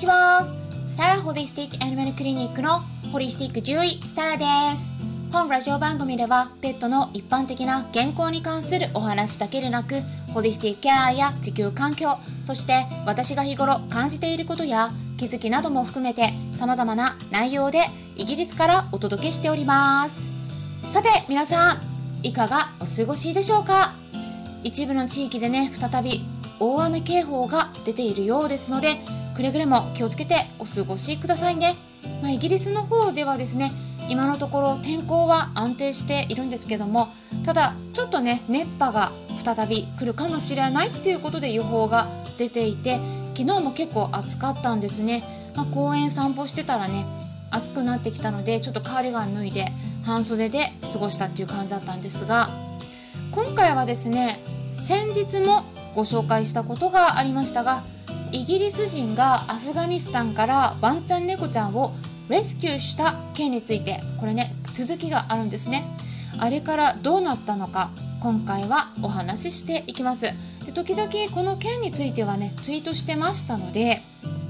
ちは。サラホリスティックアニマルクリニックのホリスティック獣医サラです。本ラジオ番組ではペットの一般的な健康に関するお話だけでなく、ホリスティックケアや地球環境、そして私が日頃感じていることや気づきなども含めて様々な内容でイギリスからお届けしております。さて皆さん、いかがお過ごしでしょうか？一部の地域でね、再び大雨警報が出ているようですので、くれぐれも気をつけてお過ごしくださいね。まあ、イギリスの方ではですね、今のところ天候は安定しているんですけども、ただちょっとね、熱波が再び来るかもしれないっていうことで予報が出ていて、昨日も結構暑かったんですね。まあ、公園散歩してたらね、暑くなってきたので、ちょっとカーディガン脱いで半袖で過ごしたっていう感じだったんですが、今回はですね、先日もご紹介したことがありましたがイギリス人がアフガニスタンからワンちゃん猫ちゃんをレスキューした件についてこれね続きがあるんですね。あれからどうなったのか今回はお話ししていきます。で時々この件についてはねツイートしてましたので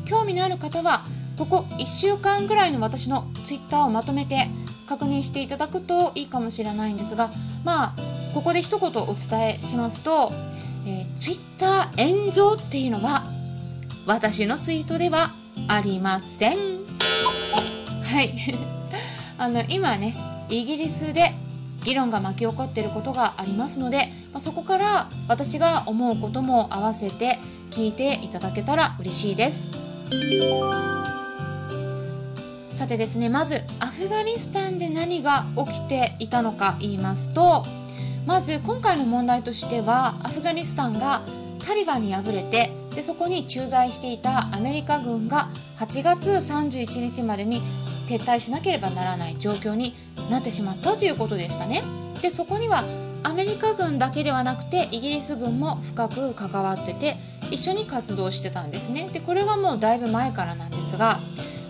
興味のある方はここ1週間ぐらいの私のツイッターをまとめて確認していただくといいかもしれないんですがまあここで一言お伝えしますとえー、ツイッター炎上っていうのは私のツイートではありません。はい。あの、今ね、イギリスで議論が巻き起こっていることがありますので、まあ、そこから私が思うことも合わせて聞いていただけたら嬉しいです。さてですね、まずアフガニスタンで何が起きていたのか言いますと、まず今回の問題としてはアフガニスタンがタリバンに敗れてでそこに駐在していたアメリカ軍が8月31日までに撤退しなければならない状況になってしまったということでしたね。でそこにはアメリカ軍だけではなくてイギリス軍も深く関わってて一緒に活動してたんですね。でこれがもうだいぶ前からなんですが、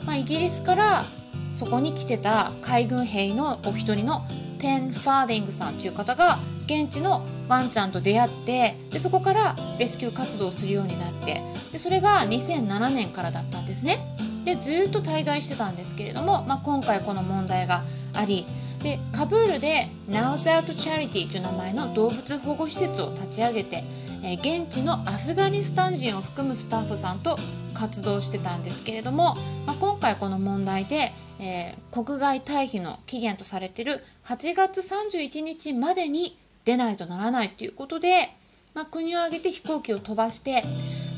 まあ、イギリスからそこに来てた海軍兵のお一人のペン・ファーディングさんという方が現地のワンちゃんと出会ってでそこからレスキュー活動をするようになってでそれが2007年からだったんですね。でずっと滞在してたんですけれども、まあ、今回この問題がありでカブールで Now's Out Charity という名前の動物保護施設を立ち上げて、え現地のアフガニスタン人を含むスタッフさんと活動してたんですけれども、まあ、今回この問題でえー、国外退避の期限とされている8月31日までに出ないとならないということで、まあ、国を挙げて飛行機を飛ばして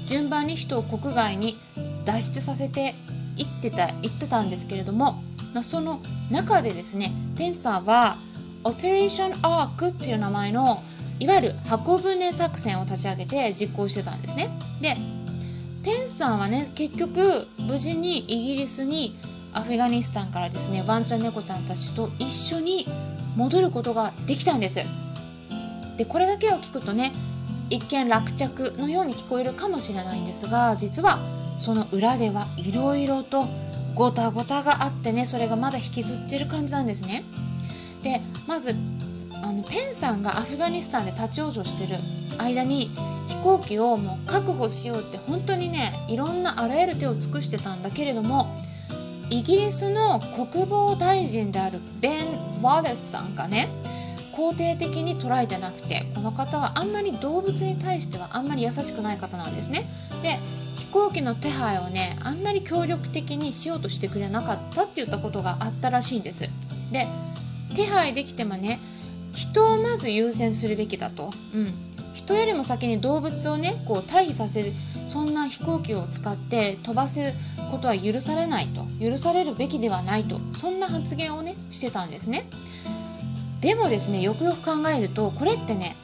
順番に人を国外に脱出させていってた行ってたんですけれども、まあ、その中でですねペンサーはオペレーションアークっていう名前のいわゆる箱舟作戦を立ち上げて実行してたんですね。でペンさんはね結局無事にイギリスにアフガニスタンからですねワンちゃん猫ちゃんたちと一緒に戻ることができたんです。でこれだけを聞くとね一見落着のように聞こえるかもしれないんですが実はその裏ではいろいろとごたごたがあってねそれがまだ引きずってる感じなんですね。でまずあのペンさんがアフガニスタンで立ち往生してる間に飛行機をもう確保しようって本当にねいろんなあらゆる手を尽くしてたんだけれどもイギリスの国防大臣であるベン・ワレスさんがね肯定的に捉えてなくてこの方はあんまり動物に対してはあんまり優しくない方なんですね。で飛行機の手配をねあんまり協力的にしようとしてくれなかったって言ったことがあったらしいんです。で手配できてもね人をまず優先するべきだと。うん人よりも先に動物をねこう退避させそんな飛行機を使って飛ばすことは許されないと。許されるべきではないと。そんな発言をねしてたんですね。でもですねよくよく考えるとこれってね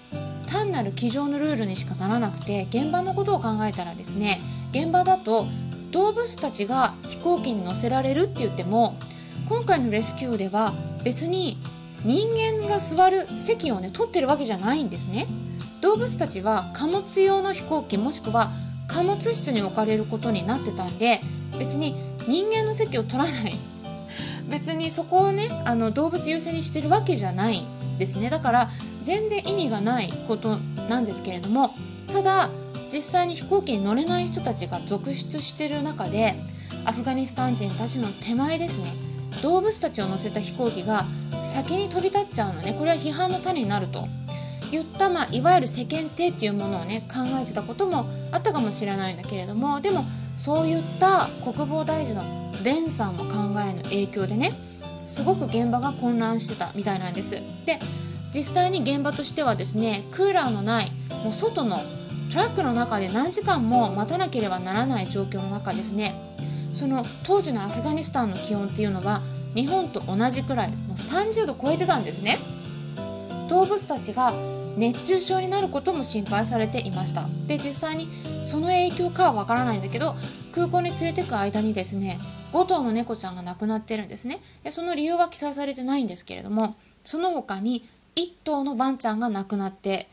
単なる机上のルールにしかならなくて現場のことを考えたらですね現場だと動物たちが飛行機に乗せられるって言っても今回のレスキューでは別に人間が座る席をね取ってるわけじゃないんですね。動物たちは貨物用の飛行機もしくは貨物室に置かれることになってたんで別に人間の席を取らない。別にそこをねあの動物優先にしてるわけじゃないですね。だから全然意味がないことなんですけれどもただ実際に飛行機に乗れない人たちが続出してる中でアフガニスタン人たちの手前ですね動物たちを乗せた飛行機が先に飛び立っちゃうのね。これは批判の種になると。言った、まあ、いわゆる世間体っていうものをね考えてたこともあったかもしれないんだけれどもでもそういった国防大臣のベンさんの考えの影響でねすごく現場が混乱してたみたいなんです。で実際に現場としてはですねクーラーのないもう外のトラックの中で何時間も待たなければならない状況の中ですねその当時のアフガニスタンの気温っていうのは日本と同じくらいもう30度超えてたんですね動物たちが熱中症になることも心配されていました。で実際にその影響かはわからないんだけど空港に連れてく間にですね5頭の猫ちゃんが亡くなってるんですね。でその理由は記載されてないんですけれどもその他に1頭のワンちゃんが亡くなって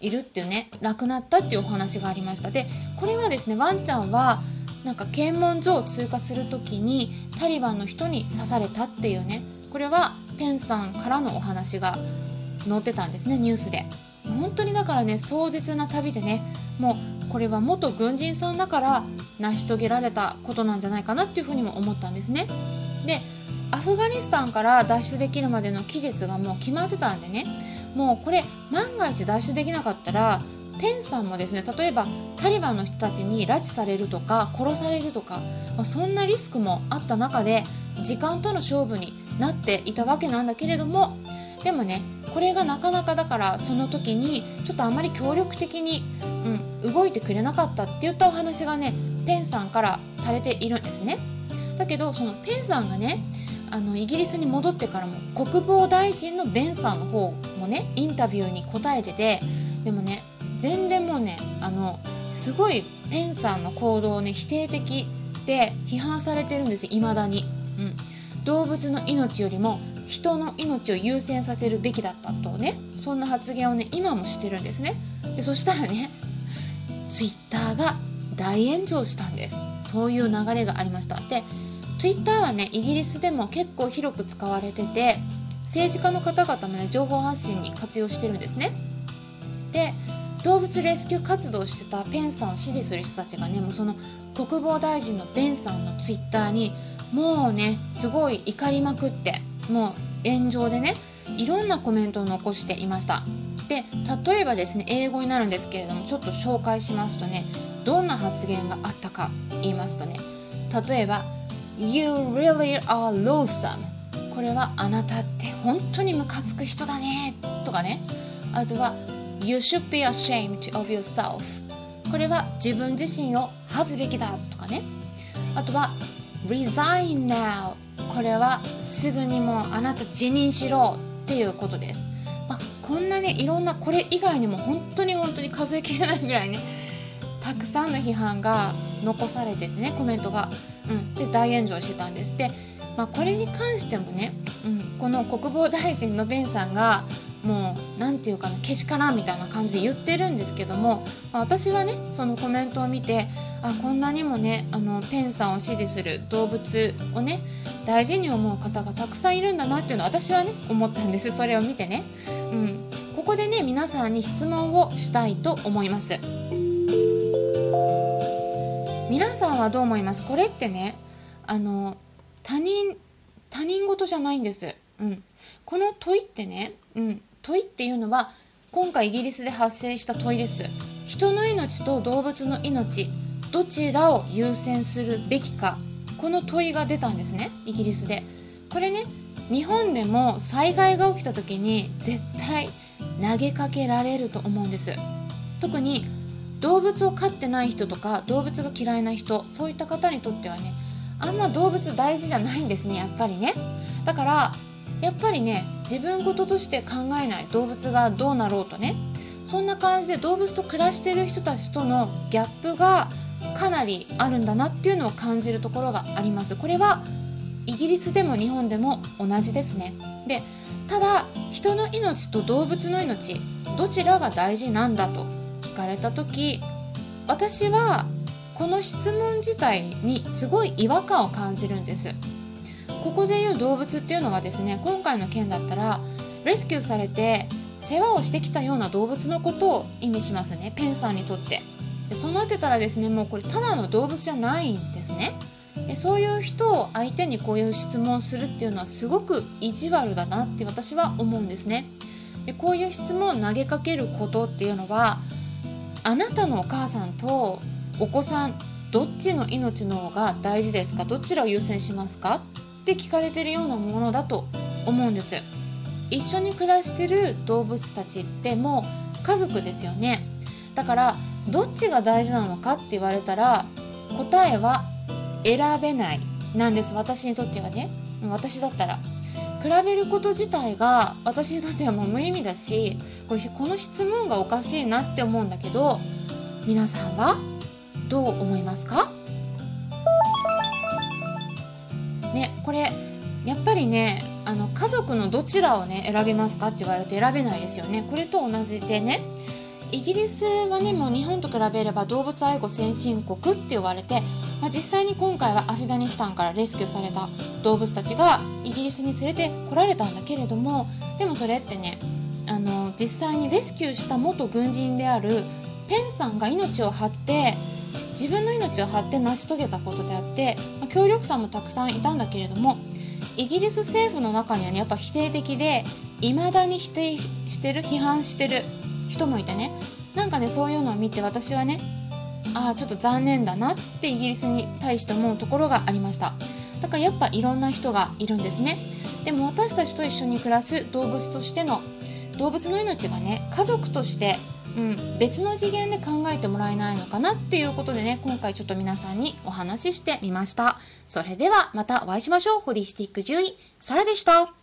いるっていうね亡くなったっていうお話がありました。でこれはですねワンちゃんはなんか検問所を通過する時にタリバンの人に刺されたっていうねこれはペンさんからのお話が載ってたんですねニュースで。本当にだからね壮絶な旅でねもうこれは元軍人さんだから成し遂げられたことなんじゃないかなっていうふうにも思ったんですね。でアフガニスタンから脱出できるまでの期日がもう決まってたんでねもうこれ万が一脱出できなかったらペンさんもですね例えばタリバンの人たちに拉致されるとか殺されるとか、まあ、そんなリスクもあった中で時間との勝負になっていたわけなんだけれどもでもねこれがなかなかだからその時にちょっとあまり協力的に、うん、動いてくれなかったって言ったお話がねペンさんからされているんですね。だけどそのペンさんがねあのイギリスに戻ってからも国防大臣のベンさんの方もねインタビューに答えててでもね全然もうねあのすごいペンさんの行動をね否定的で批判されてるんですいまだに、うん、動物の命よりも人の命を優先させるべきだったとねそんな発言をね今もしてるんですね。でそしたらねツイッターが大炎上したんです。そういう流れがありました。でツイッターはねイギリスでも結構広く使われてて政治家の方々もね情報発信に活用してるんですね。で動物レスキュー活動してたペンさんを支持する人たちがねもうその国防大臣のベンさんのツイッターにもうねすごい怒りまくってもう炎上でねいろんなコメントを残していました。で例えばですね英語になるんですけれどもちょっと紹介しますとねどんな発言があったか言いますとね例えば「You really are loathsome」これはあなたって本当にムカつく人だねとかね。あとは You should be ashamed of yourself これは自分自身を恥ずべきだとかね。あとは resign now これはすぐにもあなた辞任しろっていうことです、まあ、こんなねいろんなこれ以外にも本当に本当に数えきれないぐらいねたくさんの批判が残されててねコメントが、うん、で大炎上してたんです。で、まあ、これに関してもね、うん、この国防大臣のベンさんがもう何て言うかなけしからんみたいな感じで言ってるんですけども、まあ、私はねそのコメントを見てあこんなにもねあのペンさんを支持する動物をね大事に思う方がたくさんいるんだなっていうのは私はね思ったんです。それを見てね、うん、ここでね皆さんに質問をしたいと思います。皆さんはどう思います？これってねあの他人他人事じゃないんです、うん、この問いってね、うん、問いっていうのは今回イギリスで発生した問いです。人の命と動物の命どちらを優先するべきか。この問いが出たんですねイギリスで。これね日本でも災害が起きた時に絶対投げかけられると思うんです。特に動物を飼ってない人とか動物が嫌いな人そういった方にとってはねあんま動物大事じゃないんですねやっぱりね。だからやっぱりね自分事として考えない動物がどうなろうとねそんな感じで動物と暮らしてる人たちとのギャップがかなりあるんだなっていうのを感じるところがあります。これはイギリスでも日本でも同じですね。でただ人の命と動物の命どちらが大事なんだと聞かれた時私はこの質問自体にすごい違和感を感じるんです。ここでいう動物っていうのはですね今回の件だったらレスキューされて世話をしてきたような動物のことを意味しますねペンさんにとってそうなってたらですねもうこれただの動物じゃないんですね。でそういう人を相手にこういう質問するっていうのはすごく意地悪だなって私は思うんですね。でこういう質問を投げかけることっていうのはあなたのお母さんとお子さんどっちの命の方が大事ですか？どちらを優先しますか？って聞かれてるようなものだと思うんです。一緒に暮らしてる動物たちってもう家族ですよね。だからどっちが大事なのかって言われたら答えは選べないなんです。私にとってはね。私だったら。比べること自体が私にとってはもう無意味だしこの質問がおかしいなって思うんだけど皆さんはどう思いますか？ねこれやっぱりねあの家族のどちらをね選びますかって言われて選べないですよね。これと同じでね。イギリスはねもう日本と比べれば動物愛護先進国って言われて、まあ、実際に今回はアフガニスタンからレスキューされた動物たちがイギリスに連れてこられたんだけれどもでもそれってねあの実際にレスキューした元軍人であるペンさんが命を張って自分の命を張って成し遂げたことであって、まあ、協力者もたくさんいたんだけれどもイギリス政府の中にはねやっぱ否定的で未だに否定してる批判してる人もいてね。なんかねそういうのを見て私はねああちょっと残念だなってイギリスに対して思うところがありました。だからやっぱいろんな人がいるんですね。でも私たちと一緒に暮らす動物としての動物の命がね家族としてうん、別の次元で考えてもらえないのかなっていうことでね今回ちょっと皆さんにお話ししてみました。それではまたお会いしましょう。ホリスティック獣医サラでした。